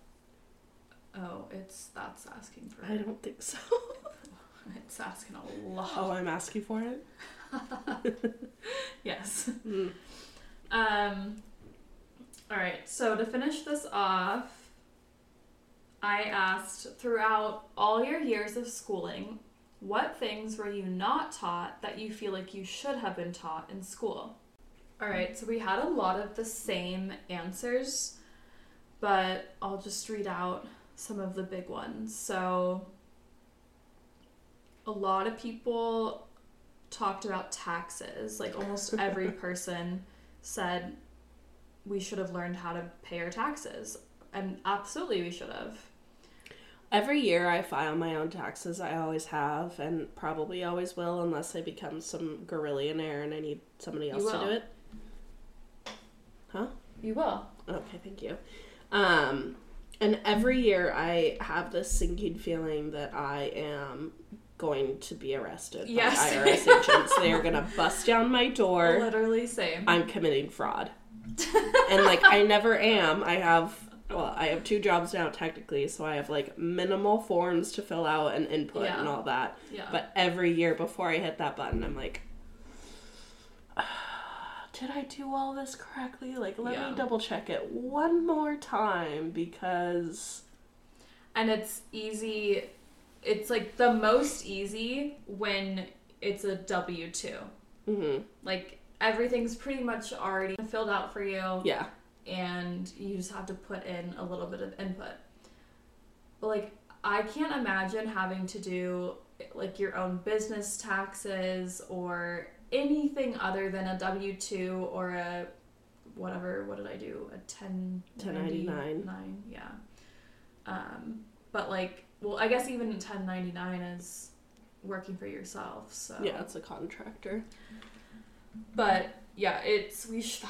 Oh, it's that's asking for I don't think so. It's asking a lot. oh, I'm asking for it. Yes. Mm. Um. All right. So to finish this off, I asked throughout all your years of schooling, what things were you not taught that you feel like you should have been taught in school? All right, so we had a lot of the same answers, but I'll just read out some of the big ones. So, a lot of people talked about taxes. Like, almost every person said we should have learned how to pay our taxes. And absolutely, we should have. Every year I file my own taxes. I always have, and probably always will, unless I become some gorillionaire and I need somebody else to do it. Huh? You will. Okay, thank you. Um, and every year I have this sinking feeling that I am going to be arrested Yes. by IRS agents. They are gonna bust down my door. Literally same. I'm committing fraud. and like I never am. I have well, I have two jobs now technically, so I have like minimal forms to fill out and input Yeah. and all that. yeah. But every year before I hit that button, I'm like, did I do all this correctly? Like, let Yeah. me double check it one more time because. and it's easy it's like the most easy when it's a w2 hmm like everything's pretty much already filled out for you. Yeah. and you just have to put in a little bit of input. But like i can't imagine having to do like your own business taxes or anything other than a w2 or a whatever what did i do? A 10 1099. yeah. Um but like well i guess even 1099 is working for yourself so Yeah, it's a contractor. but yeah it's we should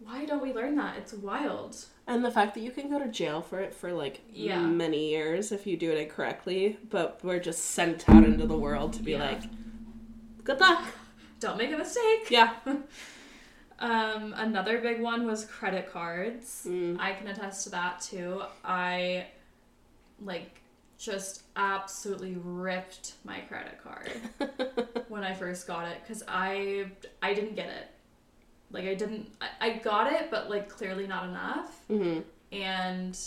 why don't we learn that it's wild And the fact that you can go to jail for it for like Yeah. many years if you do it incorrectly, but we're just sent out into the world to be Yeah. like, good luck. don't make a mistake Yeah. um another big one was credit cards Mm. i can attest to that too i like just absolutely ripped my credit card when i first got it because i i didn't get it like i didn't I, I got it but like clearly not enough hmm and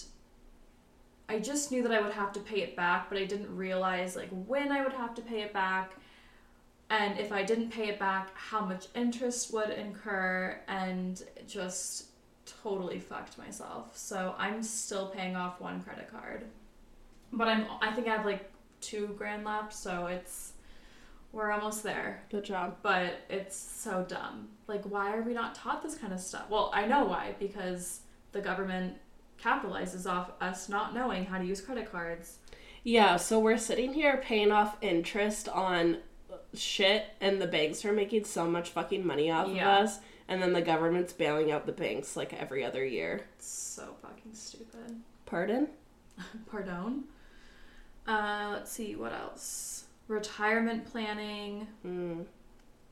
I just knew that I would have to pay it back, but I didn't realize like when I would have to pay it back and if I didn't pay it back, how much interest would incur and just totally fucked myself. So I'm still paying off one credit card. But I'm I think I have like 2 grand left, so it's we're almost there Good job. but it's so dumb. Like, why are we not taught this kind of stuff? Well, I know why, because the government capitalizes off us not knowing how to use credit cards. Yeah, so we're sitting here paying off interest on shit, and the banks are making so much fucking money off Yeah. of us, and then the government's bailing out the banks like every other year. It's so fucking stupid. Pardon? Pardon. Uh, let's see, what else? Retirement planning, Mm.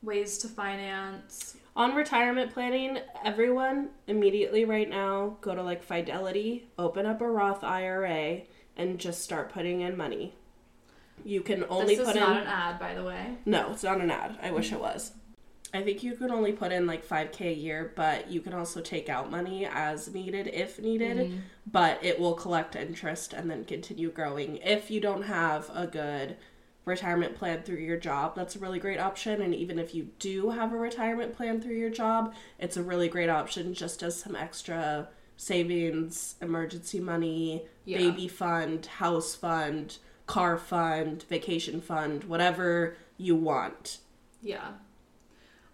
ways to finance. On retirement planning, everyone immediately right now go to like Fidelity, open up a Roth IRA, and just start putting in money. You can only put in. this is put not in. an ad, by the way. No, it's not an ad. I wish it was. I think you could only put in like 5k a year, but you can also take out money as needed if needed, Mm. but it will collect interest and then continue growing. If you don't have a good retirement plan through your job, that's a really great option. And even if you do have a retirement plan through your job, it's a really great option just as some extra savings, emergency money, Yeah. baby fund, house fund, car fund, vacation fund, whatever you want. Yeah.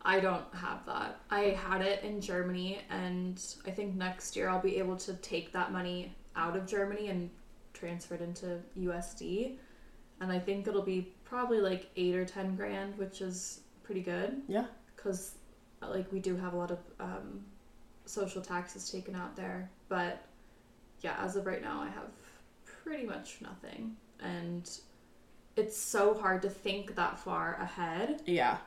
I don't have that. I had it in Germany, and I think next year I'll be able to take that money out of Germany and transfer it into USD. And I think it'll be probably like eight or ten grand, which is pretty good Yeah. because, like, we do have a lot of um, social taxes taken out there. But yeah, as of right now, I have pretty much nothing. And it's so hard to think that far ahead Yeah.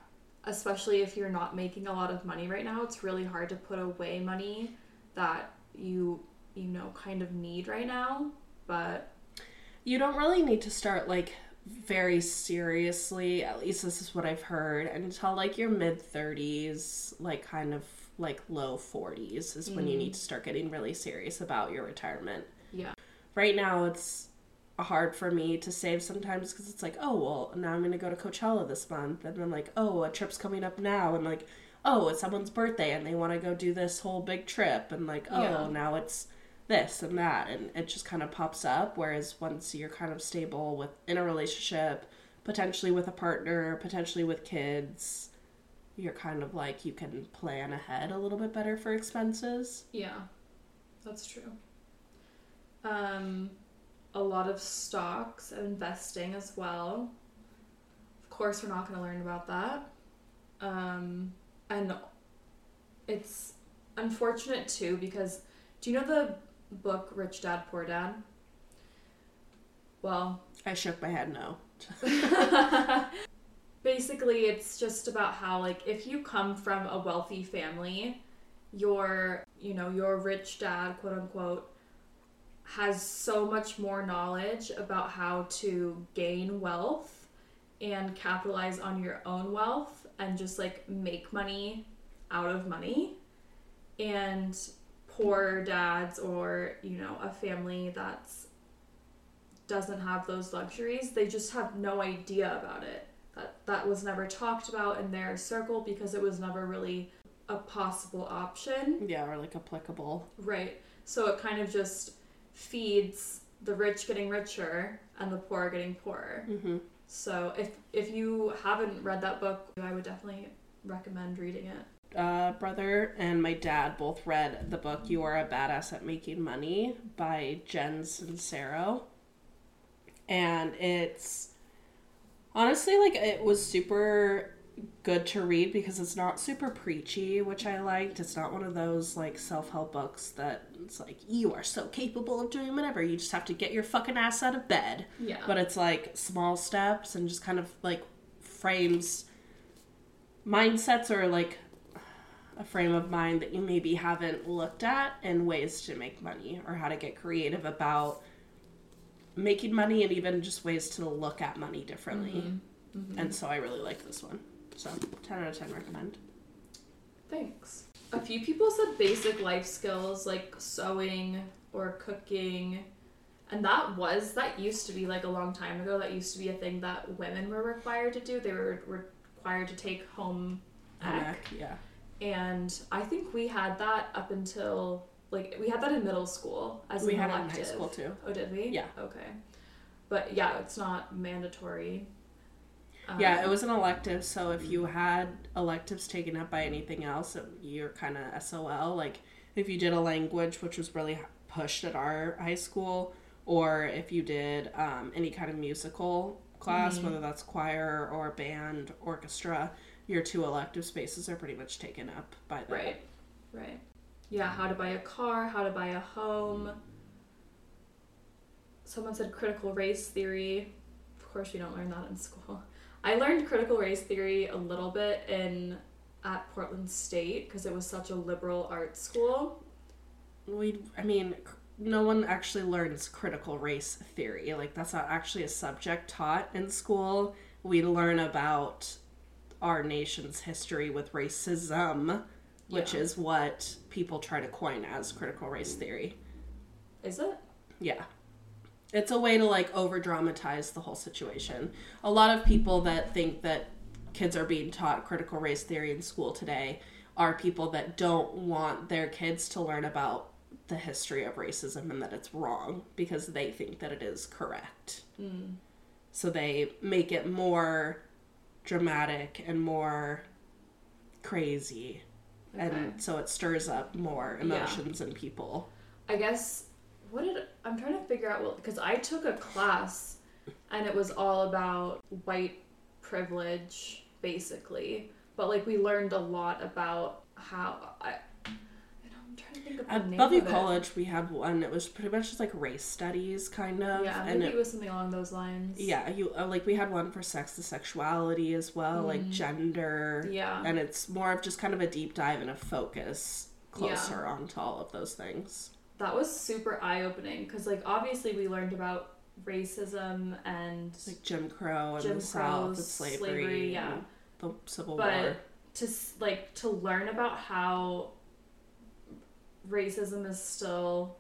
Especially if you're not making a lot of money right now it's really hard to put away money that you you know kind of need right now but You don't really need to start like very seriously, at least this is what I've heard, until like your mid 30s, like kind of like low 40s is when you mm-hmm. need to start getting really serious about your retirement. yeah Right now, it's hard for me to save sometimes because it's like, oh, well, now I'm going to go to Coachella this month. And then, like, oh, a trip's coming up now. And like, oh, it's someone's birthday and they want to go do this whole big trip and like, oh, Yeah. now it's this and that and it just kind of pops up whereas once you're kind of stable with in a relationship, potentially with a partner, potentially with kids, you're kind of like you can plan ahead a little bit better for expenses. Yeah, that's true. Um, a lot of stocks and investing as well. Of course, we're not going to learn about that. Um, and it's unfortunate too because do you know the book Rich Dad Poor Dad? Well, I shook my head no. basically it's just about how like if you come from a wealthy family your you know your rich dad quote unquote has so much more knowledge about how to gain wealth and capitalize on your own wealth and just like make money out of money. And poor dads or you know a family that's doesn't have those luxuries they just have no idea about it. That that was never talked about in their circle because it was never really a possible option. Yeah, or like applicable. right. So it kind of just feeds the rich getting richer and the poor getting poorer Mm-hmm. so if if you haven't read that book i would definitely recommend reading it uh, brother and my dad both read the book You Are a Badass at Making Money by Jen Sincero. And it's honestly like it was super good to read because it's not super preachy, which I liked. It's not one of those like self help books that it's like, you are so capable of doing whatever. You just have to get your fucking ass out of bed. yeah But it's like small steps and just kind of like frames mindsets or like a frame of mind that you maybe haven't looked at and ways to make money or how to get creative about making money and even just ways to look at money differently. Mm-hmm. Mm-hmm. And so I really like this one. So 10 out of 10 recommend. Thanks. A few people said basic life skills like sewing or cooking. And that was, that used to be like a long time ago, that used to be a thing that women were required to do. They were required to take home ec. Yeah. And I think we had that up until, like, we had that in middle school as We an had it in high school too. Oh, did we? Yeah. Okay. But yeah, it's not mandatory. Yeah, Um, it was an elective, so if you had electives taken up by anything else, it- you're kind of SOL. Like, if you did a language, which was really pushed at our high school, or if you did um, any kind of musical class, Mhm. whether that's choir or band, orchestra, your two elective spaces are pretty much taken up by that. Right, right. Yeah, how to buy a car, how to buy a home. Someone said critical race theory. Of course, we don't learn that in school. I learned critical race theory a little bit in at Portland State because it was such a liberal arts school. We, I mean, no one actually learns critical race theory. Like, that's not actually a subject taught in school. We learn about our nation's history with racism, which Yeah. is what people try to coin as critical race theory. Is it? Yeah. It's a way to like over dramatize the whole situation. A lot of people that think that kids are being taught critical race theory in school today are people that don't want their kids to learn about the history of racism and that it's wrong because they think that it is correct. Mm. So they make it more dramatic and more crazy. Okay. And so it stirs up more Yeah. emotions in people. I guess what did I'm trying to figure out because I took a class and it was all about white privilege basically but like we learned a lot about how I I know, I'm trying to think of the At name Bellevue of it. College, we had one. It was pretty much just like race studies, kind of. yeah and maybe it, it was something along those lines yeah, you uh, like we had one for sex to sexuality as well, like Mhm. gender, yeah and it's more of just kind of a deep dive and a focus closer onto all of those things. That was super eye-opening because like obviously we learned about racism and Like Jim Crow and Jim the South and slavery, slavery, yeah. and the Civil But- War. to like to learn about how racism is still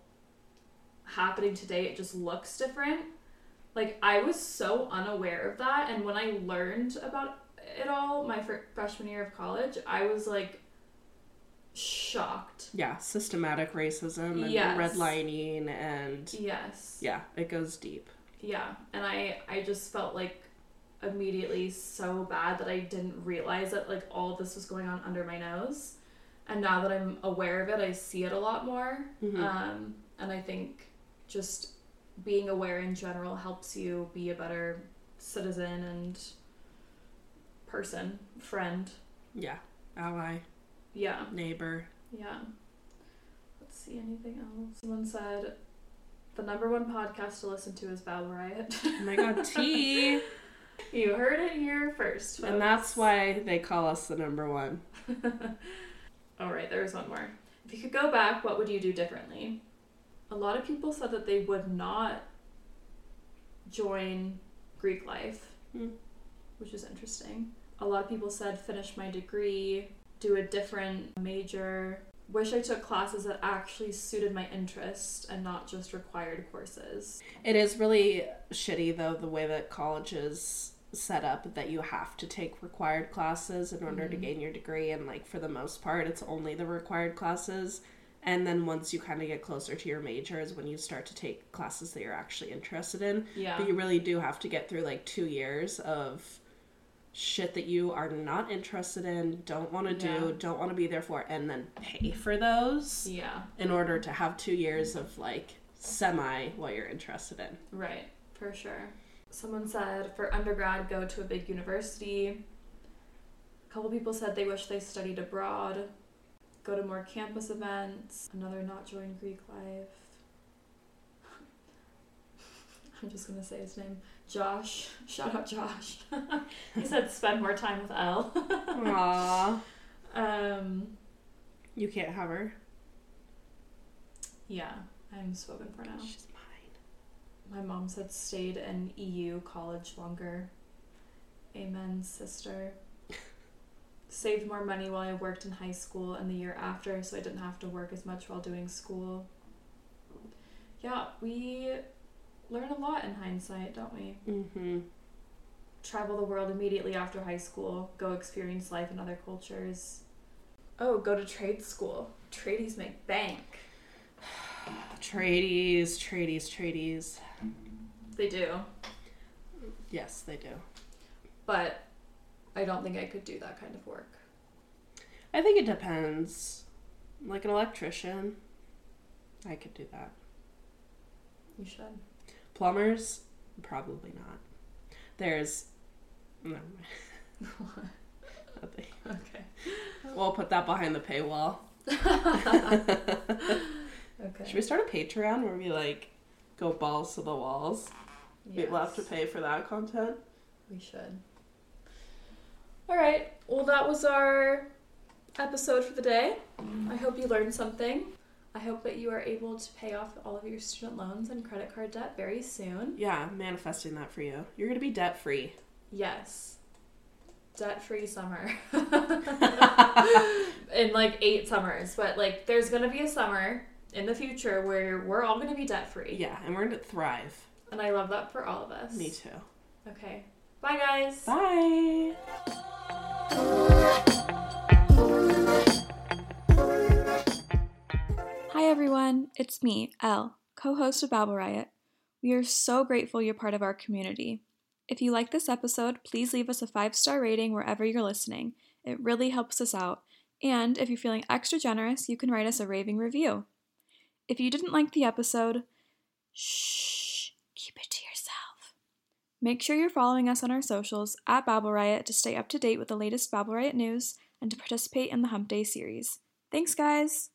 happening today it just looks different like i was so unaware of that and when i learned about it all my fr- freshman year of college, I was like shocked. Yeah, systematic racism and Yes. redlining and Yes. yeah, it goes deep. Yeah, and I I just felt like immediately so bad that I didn't realize that like all this was going on under my nose. And now that I'm aware of it, I see it a lot more. Mhm. Um, and I think just being aware in general helps you be a better citizen and person, friend. Yeah, ally, Yeah. neighbor. Yeah. Let's see anything else. Someone said the number one podcast to listen to is Babble Riot. Oh my god, T. you heard it here first. and that's why they call us the number one. All right, there's one more. If you could go back, what would you do differently? A lot of people said that they would not join Greek life, Hmm. which is interesting. A lot of people said finish my degree, do a different major. Wish I took classes that actually suited my interest and not just required courses. It is really shitty though the way that college is set up that you have to take required classes in order to Mhm. gain your degree and like for the most part it's only the required classes and then once you kind of get closer to your major is when you start to take classes that you're actually interested in Yeah. but you really do have to get through like 2 years of shit that you are not interested in, don't want to Yeah. do, don't want to be there for and then pay for those yeah, in order to have 2 years of like semi what you're interested in. right, for sure. Someone said for undergrad, go to a big university. A couple people said they wish they studied abroad, go to more campus events. Another not join Greek life. I'm just gonna say his name. Josh. Shout out Josh. he said spend more time with Elle. Aww. um, You can't have her. yeah, I'm spoken for now. She's mine. My mom said stayed in EU college longer. Amen, sister. Saved more money while I worked in high school and the year after, so I didn't have to work as much while doing school. Yeah, we learn a lot in hindsight, don't we? Mm-hmm. Travel the world immediately after high school, go experience life in other cultures. Oh, go to trade school. Tradies make bank. Tradies, tradies, tradies. They do. Yes, they do. But I don't think I could do that kind of work. I think it depends. Like an electrician, I could do that. You should. Plumbers, probably not. There's. Never mind. Nothing. Okay. We'll put that behind the paywall. Okay. Should we start a Patreon where we like go balls to the walls? People have to pay for that content. We should. All right. Well, that was our episode for the day. I hope you learned something. I hope that you are able to pay off all of your student loans and credit card debt very soon. Yeah, manifesting that for you. You're gonna be debt free. Yes. Debt free summer. In like eight summers. But like, there's going to be a summer in the future where we're all going to be debt free. Yeah, and we're gonna thrive. And I love that for all of us. Me too. Okay. Bye, guys. Bye. Hi everyone, it's me, Elle, co host of Babble Riot. We are so grateful you're part of our community. If you like this episode, please leave us a five star rating wherever you're listening. It really helps us out. And if you're feeling extra generous, you can write us a raving review. If you didn't like the episode, shh, keep it to yourself. Make sure you're following us on our socials at Babble Riot to stay up to date with the latest Babble Riot news and to participate in the Hump Day series. Thanks, guys!